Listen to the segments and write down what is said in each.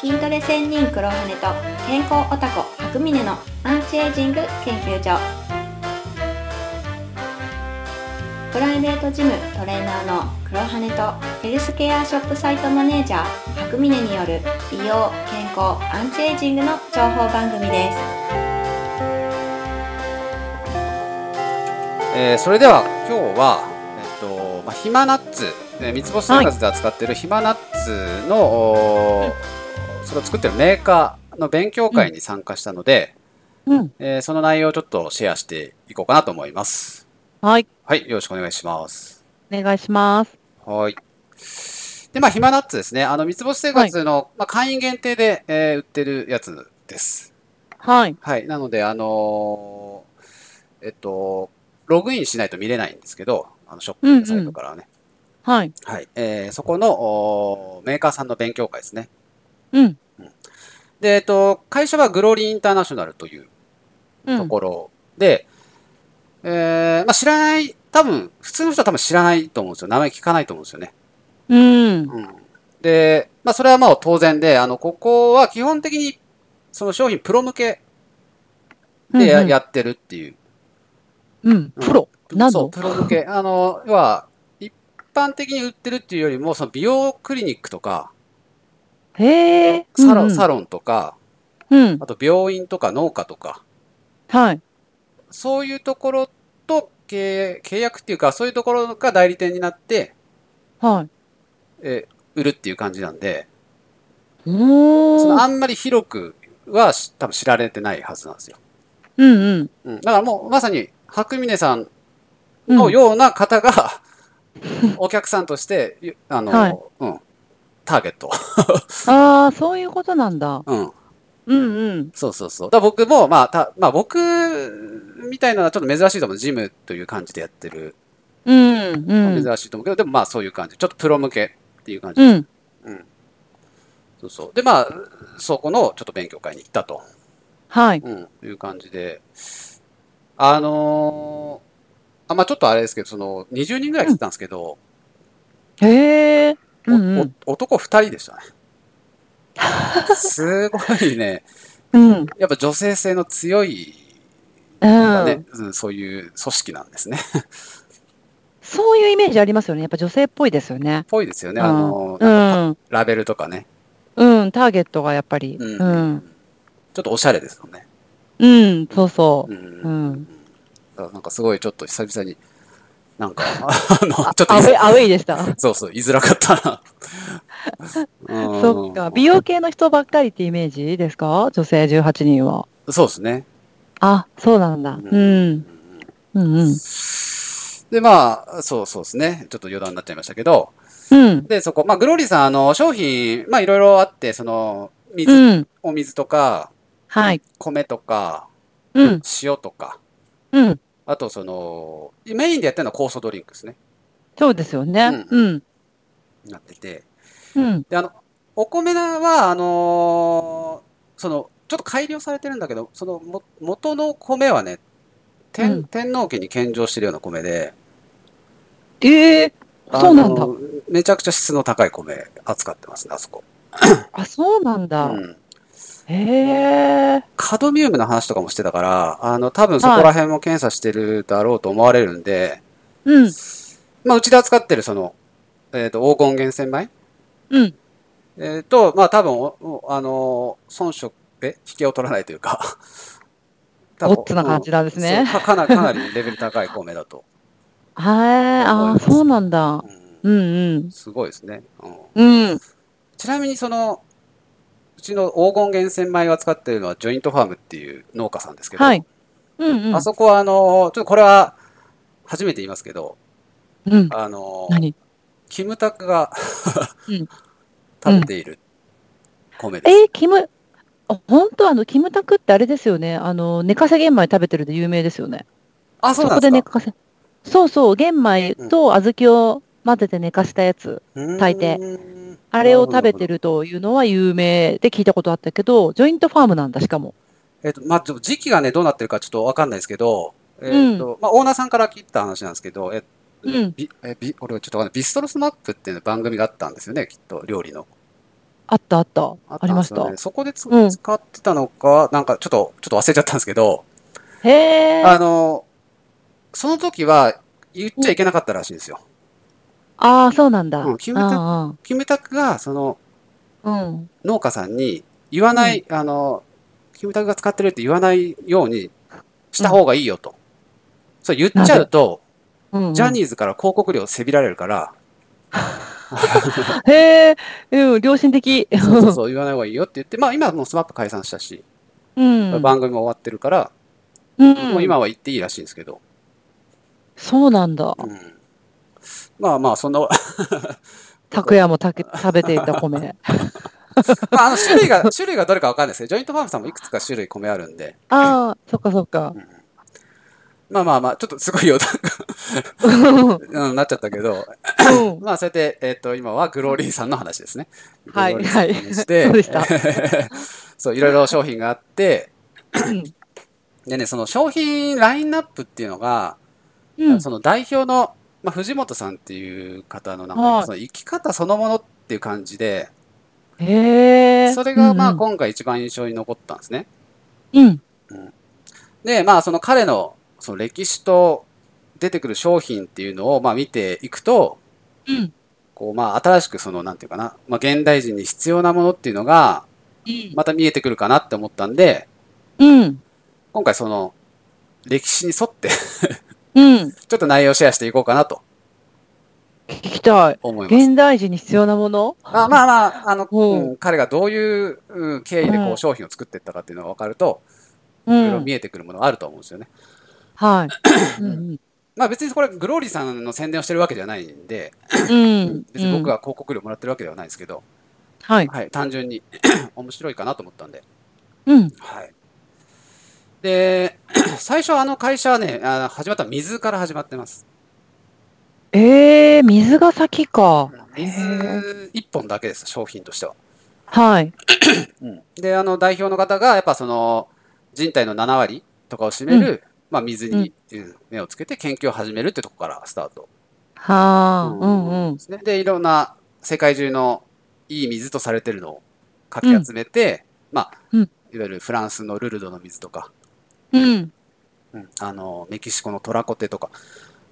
筋トレ専任黒羽と健康オタコ白峰のアンチエイジング研究所。プライベートジムトレーナーの黒羽とヘルスケアショップサイトマネージャー白峰による美容健康アンチエイジングの情報番組です。えーそれでは今日は、えっとまあ、ヒマナッツ、えー三つ星生活で扱っているヒマナッツの、おーそれを作ってるメーカーの勉強会に参加したので、うん。えーその内容をちょっとシェアしていこうかなと思います。はい。はい、よろしくお願いします。お願いします。はい。で、まあ、ヒマナッツですね。あの、三つ星生活の、まあ、会員限定で、えー売ってるやつです。はい。はい。なので、あのーえっと、ログインしないと見れないんですけど、あの、ショップのサイトからはね。はい。はい。えーそこのおーメーカーさんの勉強会ですね。うん。で、えっと、会社はグローリーインターナショナルといううん。ところで、えーまあ、知らない、多分、普通の人は多分知らないと思うんですよ。名前聞かないと思うんですよね。うん。うん。で、まあ、それはまあ当然で、あの、ここは基本的に、その商品プロ向けでや,、うんうんやってるっていう。うん。プロ？なそう、のプロ向け。あの、要は、一般的に売ってるっていうよりも、その美容クリニックとか、へえ。サロン、うんサロンとか、うん。あと病院とか農家とか、はい。そういうところと契契約っていうか、そういうところが代理店になって、はい。えー売るっていう感じなんで、おそのー。あんまり広くはし多分知られてないはずなんですよ。うんうん。うん、だからもうまさに白峰さんのような方が、お客さんとして、ゆあの、はいうん、ターゲット。ああ、そういうことなんだ。うん、うんうん。そうそうそう。だ僕も、まあ、たまあ、僕みたいなのはちょっと珍しいと思う。ジムという感じでやってる。うんうん。珍しいと思うけど、でもまあそういう感じ。ちょっとプロ向けっていう感じ。うん。そうそう。で、まあ、そこのちょっと勉強会に行ったと、はい。うん、いう感じで。あのーあ、まあちょっとあれですけど、その、20人ぐらい来てたんですけど、へえ。おうんうん。お男2人でしたね。すごいね、うん。やっぱ女性性の強い、うん。ねうん、そういう組織なんですね。そういうイメージありますよね。やっぱ女性っぽいですよね。ぽいですよね。あのうーん。ラベルとかね。うん。ターゲットがやっぱり。うんうん。ちょっとおしゃれですよね。うん。そうそうう。ん。うん。なんかすごいちょっと久々に、なんか、あの、ちょっとアウェイ、アウェイでした。そうそう、言いづらかったな。う んそっか。美容系の人ばっかりってイメージですか？女性18人は。そうですね。あ、そうなんだ。ううんん。うんうん。で、まあ、そうそうですね。ちょっと余談になっちゃいましたけど、うん。で、そこ、まあ、グローリーさん、あの、商品、まあ、いろいろあって、その、水、うん。お水とか、はい。米とか、うん。塩とか、うん。あと、その、メインでやってるのは酵素ドリンクですね。そうですよね。ううん。なってて。うん。で、あの、お米は、あのーその、ちょっと改良されてるんだけど、その、も、元の米はね、天、うん天皇家に献上してるような米で、ええそうなんだめちゃくちゃ質の高い米扱ってますね、あそこ。あ、そうなんだ。うん。へえ。カドミウムの話とかもしてたから、あの、多分そこら辺も検査してるだろうと思われるんで、うん。まあ、うちで扱ってるその、えっ、と、黄金源泉米うん。えっ、と、まあ、多分あのー、遜色、え？引けを取らないというか、多分オッツな感じなんですねかかなり、かなりレベル高い米だと。はい。ああ、そうなんだ。うんうんすごいですね。うんうん。うん。ちなみにその、うちの黄金源泉米を扱ってるのはジョイントファームっていう農家さんですけど、はい。うんうん。あそこはあの、ちょっとこれは初めて言いますけど、うん。あの、何？キムタクがうん 食べている米です。えー、キム、あ、本当あの、キムタクってあれですよね。あの、寝かせ玄米食べてるで有名ですよね。あ、そうなんです寝かせ。そうそう、玄米と小豆を混ぜて寝かしたやつ。炊いててあれを食べてるというのは有名で聞いたことあったけど、ジョイントファームなんだ、しかも。えっ、と、まあ、時期がね、どうなってるかちょっとわかんないですけど、えっ、と、まあ、オーナーさんから聞いた話なんですけど、えうんビえビ俺ちょっとわかんない。ビストロスマップっていう番組があったんですよね、きっと、料理の。あったあった。ああったりました。そこでつうん使ってたのか、なんかちょっと、ちょっと忘れちゃったんですけど、へえ。あの、その時は言っちゃいけなかったらしいんですよ。ああ、そうなんだ。うんキムタクあキムタクが、その、あうん。農家さんに言わない、あの、キムタクが使ってるって言わないようにした方がいいよと。そう言っちゃうと、うんうんジャニーズから広告料せびられるから、へえ、うん、良心的。そうそうそう言わない方がいいよって言って、まあ今はもうスマップ解散したし、うん。番組も終わってるから、うんもう今は言っていいらしいんですけど、そうなんだ。うんまあまあ、その、拓也もたけ食べていた米。まあ、あの種類が、種類がどれかわかんないですけど、ジョイントファームさんもいくつか種類米あるんで、ああ、そっかそっか。まあまあまあ、ちょっとすごい余談が、うん、なっちゃったけど、うん。まあ、そうやって、えっ、と、今はグローリーさんの話ですね。はいグローリーさんの話してそうでした。そう、いろいろ商品があって、うん。でね、その商品ラインナップっていうのが、うん。その代表の、まあ、藤本さんっていう方のなんか、はいその生き方そのものっていう感じで。それがまあうん今回一番印象に残ったんですね。うん。で、まあその彼のその歴史と出てくる商品っていうのをまあ見ていくと、うん。こうまあ新しくそのなんていうかな、まあ現代人に必要なものっていうのがうん。また見えてくるかなって思ったんで、うん。今回その歴史に沿ってうん。ちょっと内容をシェアしていこうかなと聞きたい。思います。現代人に必要なもの？あまあまあ、あの、うんうん彼がどういううん経緯でこううん商品を作っていったかっていうのが分かると、ういろいろん。見えてくるものがあると思うんですよね。はい。うん。まあ別にこれグローリーさんの宣伝をしてるわけじゃないんで、うん。別に僕が広告料もらってるわけではないですけど、はい。はい、単純に 面白いかなと思ったんで。うん。はい。で、最初あの会社はね、あの始まった水から始まってます。ええ、水が先か。水一本だけです、商品としては。はい。で、あの代表の方が、やっぱその人体の7割とかを占める、まあ、水にうん目をつけて研究を始めるってとこからスタート。はあ。うんうんで。すねで、いろんな世界中のいい水とされてるのをかき集めて、まあ、うんいわゆるフランスのルルドの水とか、うん。うんあのメキシコのトラコテとか、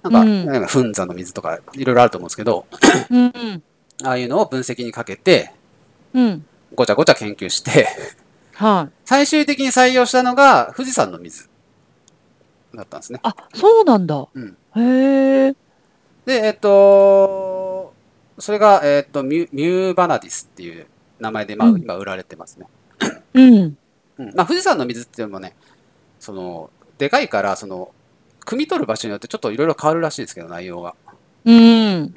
なんか、うんなんかフンザの水とか、いろいろあると思うんですけど、うん。ああいうのを分析にかけて、うん。ごちゃごちゃ研究して、はい。最終的に採用したのが富士山の水だったんですね。あ、そうなんだ。うんへえ。で、えっと、それが、えっと、ミュミューバナディスっていう名前で、まあ、うん今売られてますね。うん。うんまあ、富士山の水っていうのもね、その、でかいから、その、汲み取る場所によってちょっといろいろ変わるらしいですけど、内容が。うん。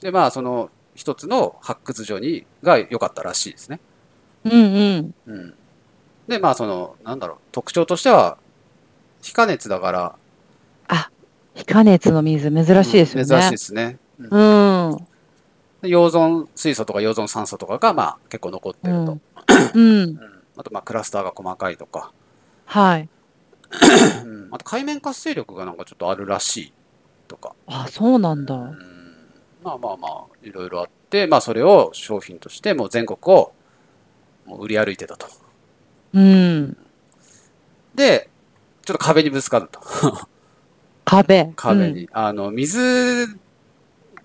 で、まあ、その、一つの発掘所に、が良かったらしいですね。うんうん。うん。で、まあ、その、なんだろう、特徴としては、非加熱だから、非加熱の水、珍しいですよね。珍しいですね。うんうん。で溶存水素とか溶存酸素とかが、まあ、結構残ってると。うん。うんあと、まあ、クラスターが細かいとか、はい。うんあと、海面活性力がなんかちょっとあるらしいとか、あ、そうなんだ。うんまあまあまあ、いろいろあって、まあ、それを商品として、もう全国をもう売り歩いてたと。うん。で、ちょっと壁にぶつかると。壁。壁に。あの、水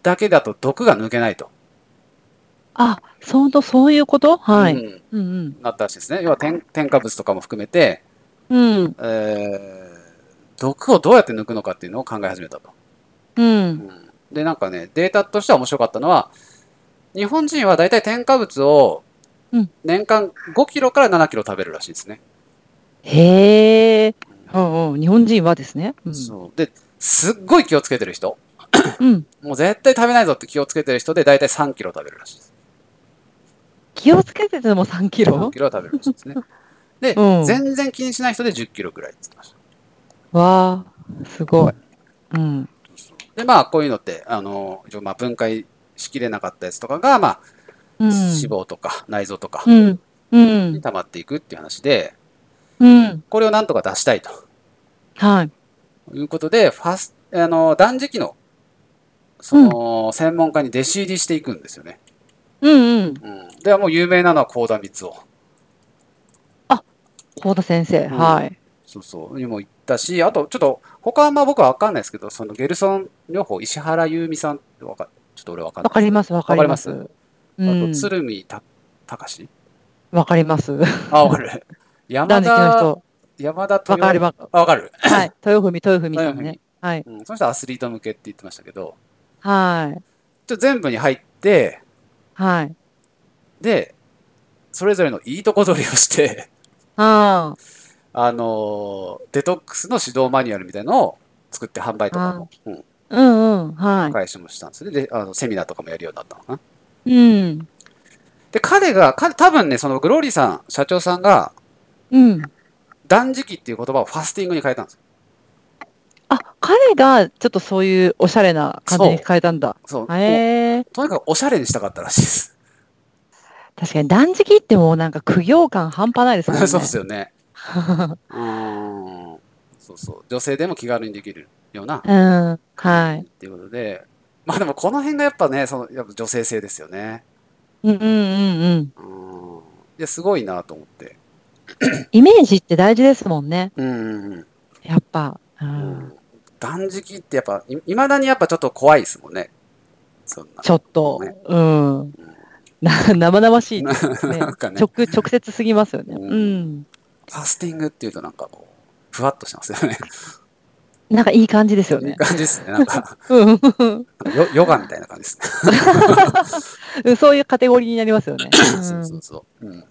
だけだと毒が抜けないと。あ、そうと、そういうこと？はい。うんうんうん。なったらしいですね。要は添添加物とかも含めて、うん。えー、毒をどうやって抜くのかっていうのを考え始めたと。うん。で、なんかね、データとしては面白かったのは、日本人はだいたい添加物をうん年間5キロから7キロ食べるらしいですね。へえ。うんうん。日本人はですね。うん。そうで、すっごい気をつけてる人、うん。もう絶対食べないぞって気をつけてる人でだいたい3キロ食べるらしいです。気をつけてても3キ3ロキロは食べるらしいですね。で、うん全然気にしない人で10キロぐらいって言ってました。わあ、すごい。うん。で、まあ、こういうのって、あの、一応まあ分解しきれなかったやつとかが、まあ、うん。脂肪とか内臓とかにん。溜まっていくっていう話で、うん。これをなんとか出したいとはい。いうことで、ファス、あの、断食の、その、専門家に弟子入りしていくんですよね。うんうん。うん。で、もう有名なのは幸田光夫。幸田先生。うんはい。そうそう。にも行ったし、あと、ちょっと、他はあんま僕はわかんないですけど、そのゲルソン療法、石原優美さんってわかちょっと俺わかんない。わかります、わかります。わかうあと、ん。鶴見た、たかしわかります。あ、わかる。山田、人。山田豊わかるわかる。あ、わかる。はい。豊文、豊文さんね。はい。うん。その人はアスリート向けって言ってましたけど、はい。ちょっと全部に入って、はい。で、それぞれのいいとこ取りをして、ああのーデトックスの指導マニュアルみたいなのを作って販売とかも、うん、あ。うんうん。は開始もしたんですね。で、あのセミナーとかもやるようになったのかな。い。うん。で、彼が、彼、多分ね、そのグローリーさん、社長さんが、うん。断食っていう言葉をファスティングに変えたんですよ。あ、彼がちょっとそういうおしゃれな感じに変えたんだ。そう。もうへえ。とにかくおしゃれにしたかったらしいです。確かに断食ってもうなんか苦行感半端ないですもんね。そうですよね。うーん。そうそう。女性でも気軽にできるような、うん。はい。っていうことで、まあでもこの辺がやっぱね、その、やっぱ女性性ですよね。うんうんうんうん。うん。いや、すごいなと思って。イメージって大事ですもんね。うんうんうん。やっぱ。う。うんん断食ってやっぱ、いいまだにやっぱちょっと怖いですもんね。そんな。ちょっとね、うん。な生々しいですね。なんかね、直、直接すぎますよね。うんうん。ファスティングっていうとなんかこう、ふわっとしてますよね。なんかいい感じですよね。いい感じですね。なんか、うんヨヨガみたいな感じですね。うん。そういうカテゴリーになりますよね。そうそうそう。うん。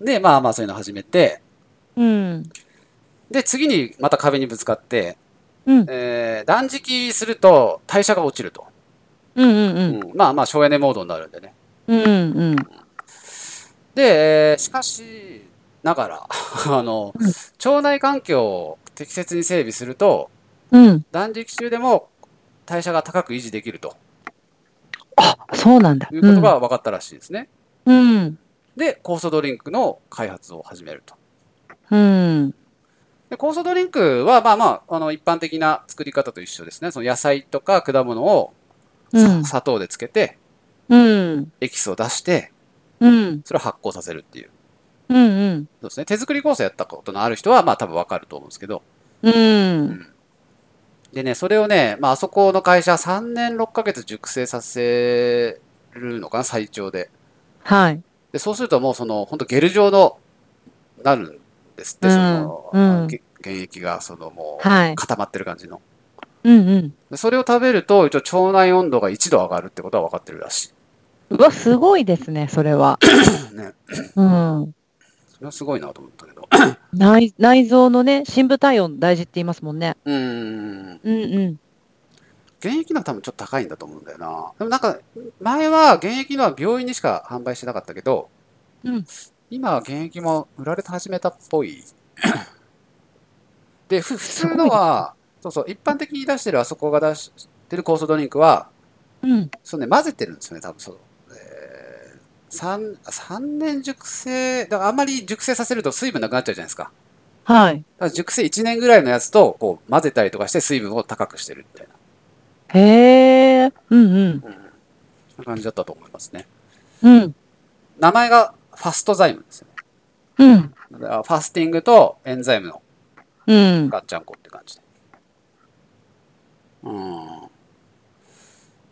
で、まあまあそういうの始めて、うん。で、次にまた壁にぶつかって、うん。えー断食すると代謝が落ちると。うんうんうん。うんまあまあ省エネモードになるんでね。うんうん。で、えーしかしながら、あの、うん腸内環境を適切に整備すると、うん。断食中でも代謝が高く維持できるとあ、そうなんだ。いうことが分かったらしいですね。うん。で、酵素ドリンクの開発を始めると。うん。で酵素ドリンクは、まあまあ、あの、一般的な作り方と一緒ですね。その野菜とか果物をうん。砂糖でつけて、うん。エキスを出して、うん。それを発酵させるっていう。うん。うん。そうですね。手作り酵素やったことのある人は、まあ多分わかると思うんですけど。うん。でね、それをね、まああそこの会社3年6ヶ月熟成させるのかな、最長で。はい。で、そうするともうその、本当ゲル状の、なるんですって、うんその、うん液が、そのもう、はい。固まってる感じの。うんうん。でそれを食べると、一応腸内温度が1度上がるってことは分かってるらしうわ、すごいですね、それは。い。ね。うん。それはすごいなと思ったけど。内、内臓のね、深部体温大事って言いますもんね。うーん。うんうん。現役のは多分ちょっと高いんだと思うんだよな。でもなんか、前は現役のは病院にしか販売してなかったけど、うん今は現役も売られ始めたっぽい。で、ふ普通のは、そうそう、一般的に出してるあそこが出してる酵素ドリンクは、うん。そうね、混ぜてるんですよね、多分そう。えー、3, 三年熟成、だからあんまり熟成させると水分なくなっちゃうじゃないですか。はい。だから熟成1年ぐらいのやつとこう混ぜたりとかして水分を高くしてるみたいな、へえ。うんうん。うん、そんな感じだったと思いますね。うん。名前がファストザイムですよね。うん。だからファスティングとエンザイムのうん。ガッチャンコって感じで。うん。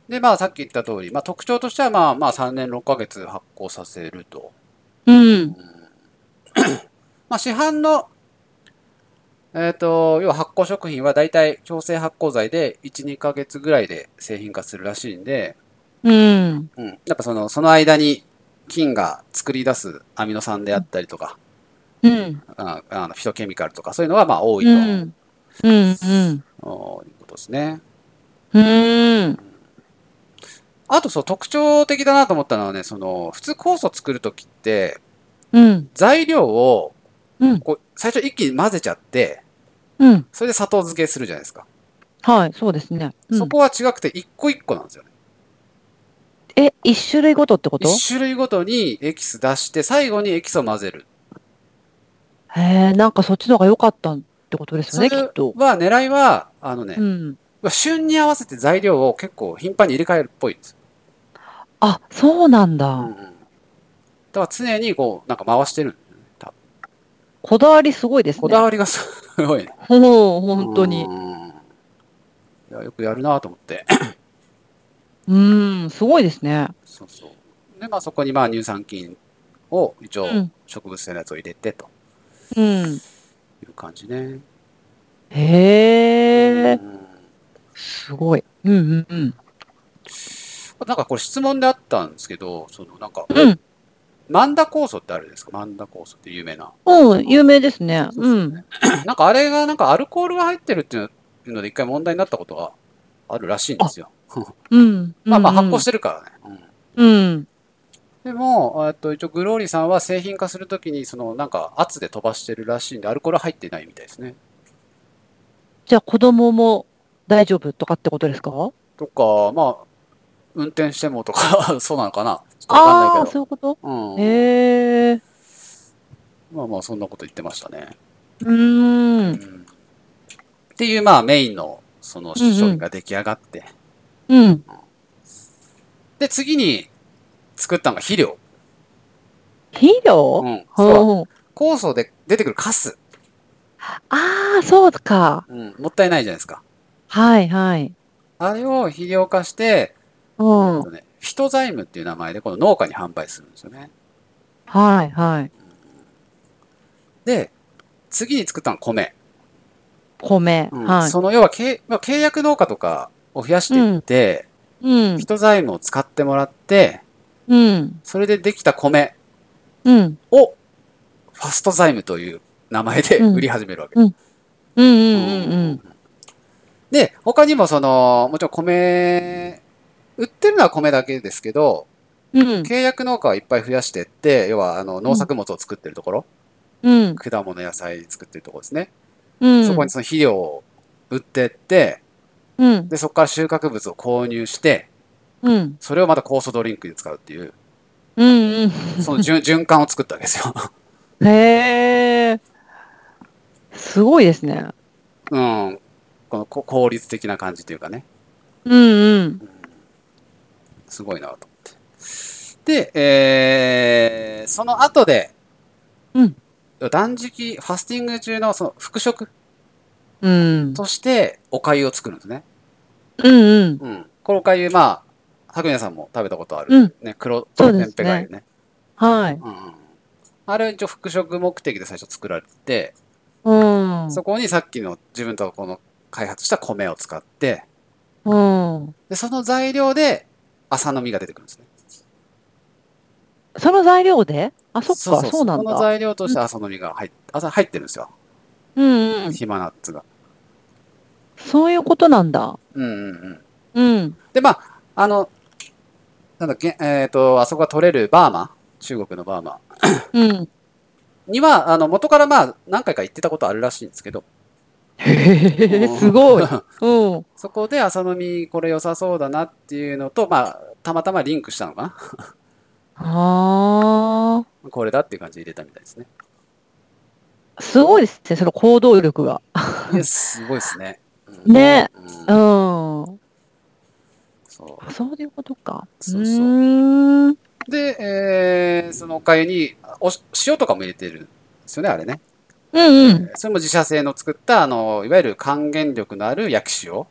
で、まあさっき言った通り、まあ特徴としてはまあまあ3年6ヶ月発酵させると。うん。まあ市販の、えっ、と、要は発酵食品は大体強制発酵剤で1、2ヶ月ぐらいで製品化するらしいんで、うん。うん。やっぱその、その間に菌が作り出すアミノ酸であったりとか、うん。ああのフィトケミカルとかそういうのがまあ多いと、うん。うん。おいうことですね。うん。あとそう特徴的だなと思ったのはね、その普通酵素作るときってうん。材料をうん。こう最初一気に混ぜちゃって、うん。それで砂糖漬けするじゃないですか。はい、そうですね。うんそこは違くて一個一個なんですよね。え、一種類ごとってこと？一種類ごとにエキス出して最後にエキスを混ぜる。へえ、なんかそっちの方が良かったってことですよね、きっと。は狙いは、あのね、うん。旬に合わせて材料を結構頻繁に入れ替えるっぽいんですよ。あ、そうなんだ。うんうん。だから常にこう、なんか回してるんだよね。多分こだわりすごいですね。こだわりがすごいね。ほう、本当にう。んいや、よくやるなと思って。うーん、すごいですね。そうそう。で、まあそこにまあ乳酸菌を一応うん植物性のやつを入れてとうん。いう感じね。へえ、うんすごい。うんうんうん。なんかこれ質問であったんですけど、そのなんか、うん。マンダ酵素ってあるですかマンダ酵素って有名な。うん、有名ですね。うん。なんかあれがなんかアルコールが入ってるっていうので一回問題になったことがあるらしいんですよ。うん。まあまあ発酵してるからね。うんうん。でも、えっと、一応グローリーさんは製品化するときに、そのなんか圧で飛ばしてるらしいんで、アルコール入ってないみたいですね。じゃあ子供も大丈夫とかってことですか？とか、まあ、運転してもとか、そうなのかな？ちょっとわかんないけど。そういうこと？うん。へえ。まあまあ、そんなこと言ってましたね。うーん。っていう、まあ、メインの、その、商品が出来上がって。うん。で、次に作ったのが肥料。肥料？うん。そう酵素で出てくるカス。ああ、そうか。うん。もったいないじゃないですか。はいはい。あれを肥料化して、うん。えっとねフィトザイムっていう名前で、この農家に販売するんですよね。はいはい。で、次に作ったのは米。米。うんはい。その要は契、まあ、契約農家とかを増やしていって、うんフィ。トザイムを使ってもらって、うん。それでできた米うん。をファストザイムという名前で売り始めるわけ。うんうんうんうんで、他にもその、もちろん米、売ってるのは米だけですけど、うん。うん。契約農家をいっぱい増やしていって、要はあの農作物を作ってるところ、うん。果物野菜作ってるところですね。うん。そこにその肥料を売ってって、うん。で、そこから収穫物を購入して、うん。それをまた酵素ドリンクに使うっていう、うんうん。その循 循環を作ったわけですよ。へえ。すごいですね。うん。このこ効率的な感じというかね。うんうん。すごいなと思って。で、えー、その後で、うん断食、ファスティング中のその副食うん。としてお粥を作るんですね。うんうん。うん。このお粥、まあ、白宮さんも食べたことある。うんね、黒、そうですね天ぺがゆね。はい。うんうん。あれは一応副食目的で最初作られてて、うん。そこにさっきの自分とこの開発した米を使って、うん。で、その材料で朝飲みが出てくるんですね。その材料で？あ、そっか、そうなんこのだ。材料として朝飲みが入っ朝入ってるんですよ。うんうん。ヒマナッツが。そういうことなんだ。うんうんうん。うん。で、まあ、あの、なんだっけ、えっ、と、あそこが取れるバーマ、中国のバーマうん。には、あの、元からまあ、何回か行ってたことあるらしいんですけど、へえ、すごい。うん。そこで朝飲みこれ良さそうだなっていうのと、まあ、たまたまリンクしたのかあな これだっていう感じで入れたみたいですね。あ。すごいですね、その行動力が。すごいです ね。うんね。ううんん。そあそういうことか。そうそう。で、えー、そのお粥にお塩とかも入れてるんですよね、あれね。うんうん。それも自社製の作った、あの、いわゆる還元力のある焼き塩。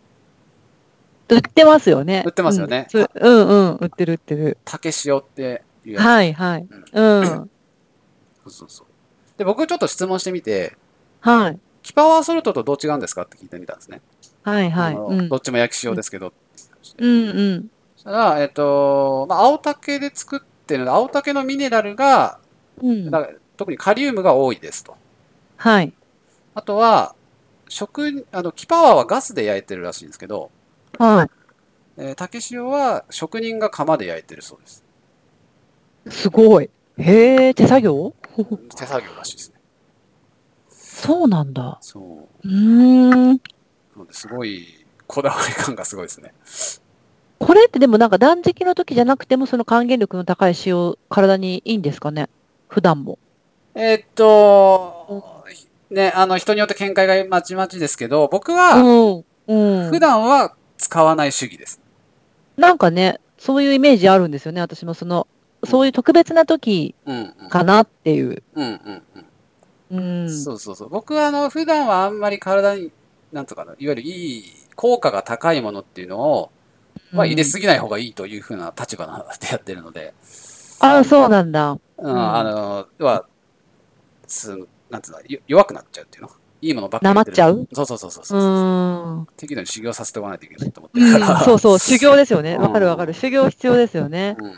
売ってますよね。売ってますよねうん、そうんうん。売ってる売ってる。竹塩っていうやつ。はいはい。うん。そうそうそう。で、僕ちょっと質問してみて、はい。キパワーソルトとどう違うんですかって聞いてみたんですね。はいはい。うんどっちも焼き塩ですけど。うんうん。そしたら、えっ、と、まあ、青竹で作ってるので、青竹のミネラルが、うん。特にカリウムが多いですと。はい。あとは、食、あの、キパワーはガスで焼いてるらしいんですけど、はえー竹塩は職人が窯で焼いてるそうです。い。すごい。へえ、手作業？手作業らしいですね。そうなんだ。そう。うーん。なのですごい、こだわり感がすごいですね。これってでもなんか断食の時じゃなくてもその還元力の高い塩、体にいいんですかね？普段も。えーっと、ね、あの、人によって見解がまちまちですけど、僕は。普段は使わない主義です。なんかね、そういうイメージあるんですよね、私もその、そういう特別な時。かなっていう。うんうんうん。うん。そうそうそう。僕はあの、普段はあんまり体に、なんとかな、いわゆるいい、効果が高いものっていうのを、まあ入れすぎない方がいいというふうな立場なでやってるので、ああ、そうなんだ。うん、んあの、は、す、なんつうの、よ弱くなっちゃうっていうの？いいものばっかりなまっちゃう？そうそうそうそううそう。ーん。適度に修行させておかないといけないと思ってるうんから。そうそう、修行ですよね。うんわかるわかる。修行必要ですよね。うん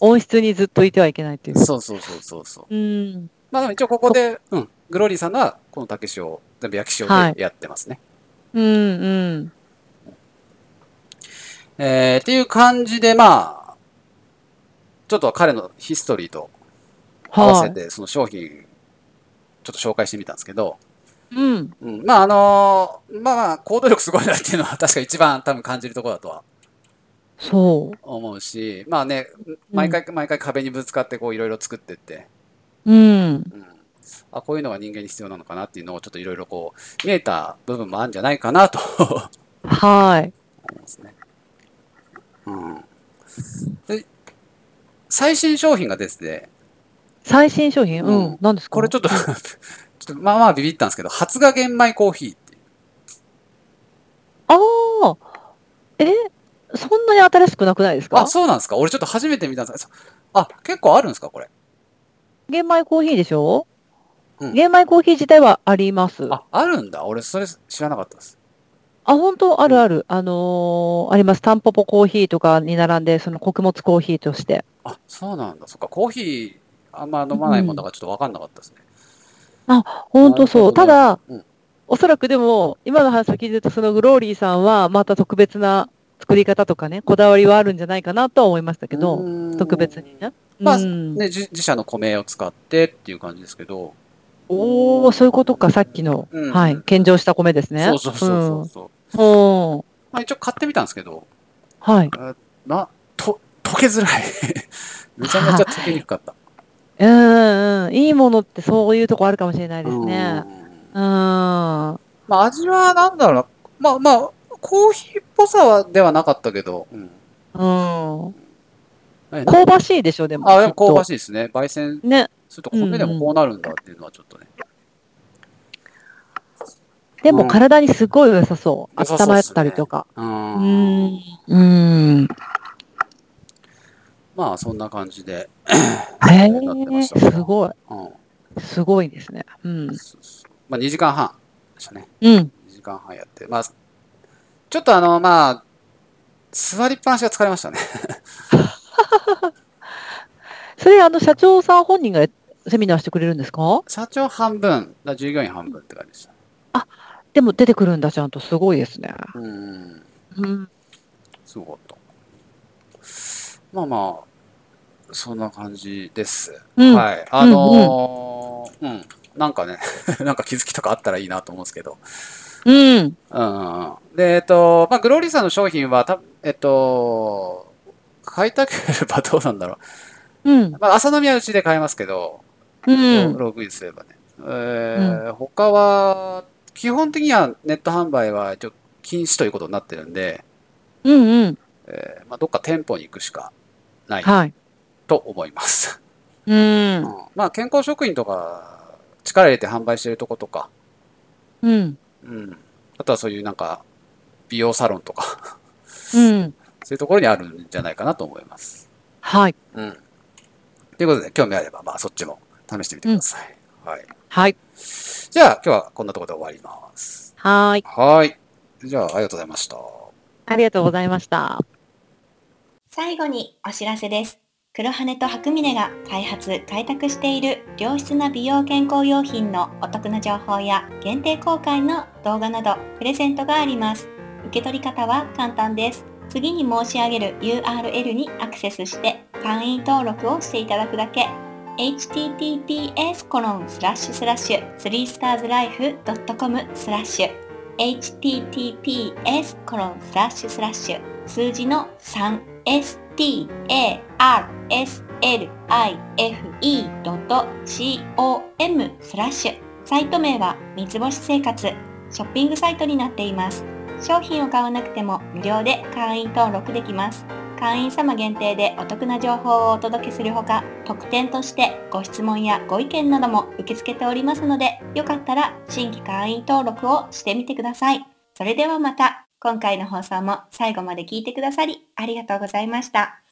温室にずっといてはいけないっていう。そうそうそうそうそう。うん。まあでも一応ここで、うん、グローリーさんはこの竹塩を全部焼き塩はいでやってますね。うんうん。えー、っていう感じで、まあ、ちょっと彼のヒストリーと合わせはてその商品、ちょっと紹介してみたんですけど、い。うん。うん、まああのまあまあ、行動力すごいなっていうのは確か一番多分感じるところだとはそう。思うし、まあね、毎回毎回壁にぶつかってこういろいろ作ってって、うん。うん、あ、こういうのが人間に必要なのかなっていうのをちょっといろいろこう見えた部分もあるんじゃないかなと思はい。いますね。うん。で、最新商品がですね、最新商品？ううんん。何ですか？これちょっと、ちょっとまあまあビビったんですけど、発芽玄米コーヒーっていう。ああ。えそんなに新しくなくないですか？あ、そうなんですか？俺ちょっと初めて見たんですあ、結構あるんですかこれ？玄米コーヒーでしょ？うん玄米コーヒー自体はあります。あ、あ、あるんだ。俺それ知らなかったです。本当？あるある。あのーあります。タンポポコーヒーとかに並んで、その穀物コーヒーとして。あ、そうなんだ。そっか、コーヒーあんま飲まないもんだからちょっとわかんなかったですね。本当そう。ただ、うんおそらくでも、今の話を聞いてると、そのグローリーさんは、また特別な作り方とかね、こだわりはあるんじゃないかなとは思いましたけど、うん特別にね。まあうんね、自自社の米を使ってっていう感じですけど、おー、そういうことか、さっきの、うんはい、献上した米ですね。そうそうそうそう。うんまあ一応買ってみたんですけど、はい。な、と、溶けづらい。めちゃめちゃ溶けにくかった。うんうん。いいものってそういうとこあるかもしれないですね。うんうん。まあ味はなんだろうな。まあまあ、コーヒーっぽさはではなかったけど、うん。うん。え香ばしいでしょ、でも。あ、でも香ばししいですね。焙煎い。ね。すると米でもこうなるんだっていうのはちょっとね。でもうん体にすごい良さそう。温まったりとか。う。うんん。うん。まあそんな感じで。え、したすごい。うん。すごいですね。うん。そうそうまあ2時間半でしたね。うん。2時間半やって。まあ、ちょっとあの、まあ、座りっぱなしが疲れましたね。それ、あの、社長さん本人がセミナーしてくれるんですか？社長半分、だ従業員半分って感じでした。でも出てくるんだ、ちゃんと。すごいですね。うん。うん。すごかった。まあまあ、そんな感じです。うんはい。あのーうん、なんかね、なんか気づきとかあったらいいなと思うんですけど。うん。うんうんうん。で、えっと、まあ、グローリーさんの商品は、たえっと、買いたければどうなんだろうんう。。まあ、朝飲みはうちで買えますけど、うん。ログインすればね。えー他は、基本的にはネット販売は一応禁止ということになってるんで、うんうん。えーまあ、どっか店舗に行くしかないはい。と思います。うんう。んまあ、健康食品とか、力入れて販売してるとことか、うん。うん。あとはそういうなんか、美容サロンとか、うん。そういうところにあるんじゃないかなと思います。はい。うん。ということで、興味あれば、まあ、そっちも試してみてください。はい。はい。じゃあ、今日はこんなところで終わります。はい。はい。じゃあ、ありがとうございました。ありがとうございました。最後にお知らせです。黒羽と白峰が開発・開拓している良質な美容健康用品のお得な情報や限定公開の動画などプレゼントがあります。受け取り方は簡単です。次に申し上げる URL にアクセスして会員登録をしていただくだけ。https コロンスラッシュスラッシュ 3starslife.com スラッシュ https コロンスラッシュスラッシュ数字の3 starslife.com スラッシュサイト名は三つ星生活ショッピングサイトになっています。商品を買わなくても無料で会員登録できます。会員様限定でお得な情報をお届けするほか、特典としてご質問やご意見なども受け付けておりますので、よかったら新規会員登録をしてみてください。それではまた。今回の放送も最後まで聞いてくださりありがとうございました。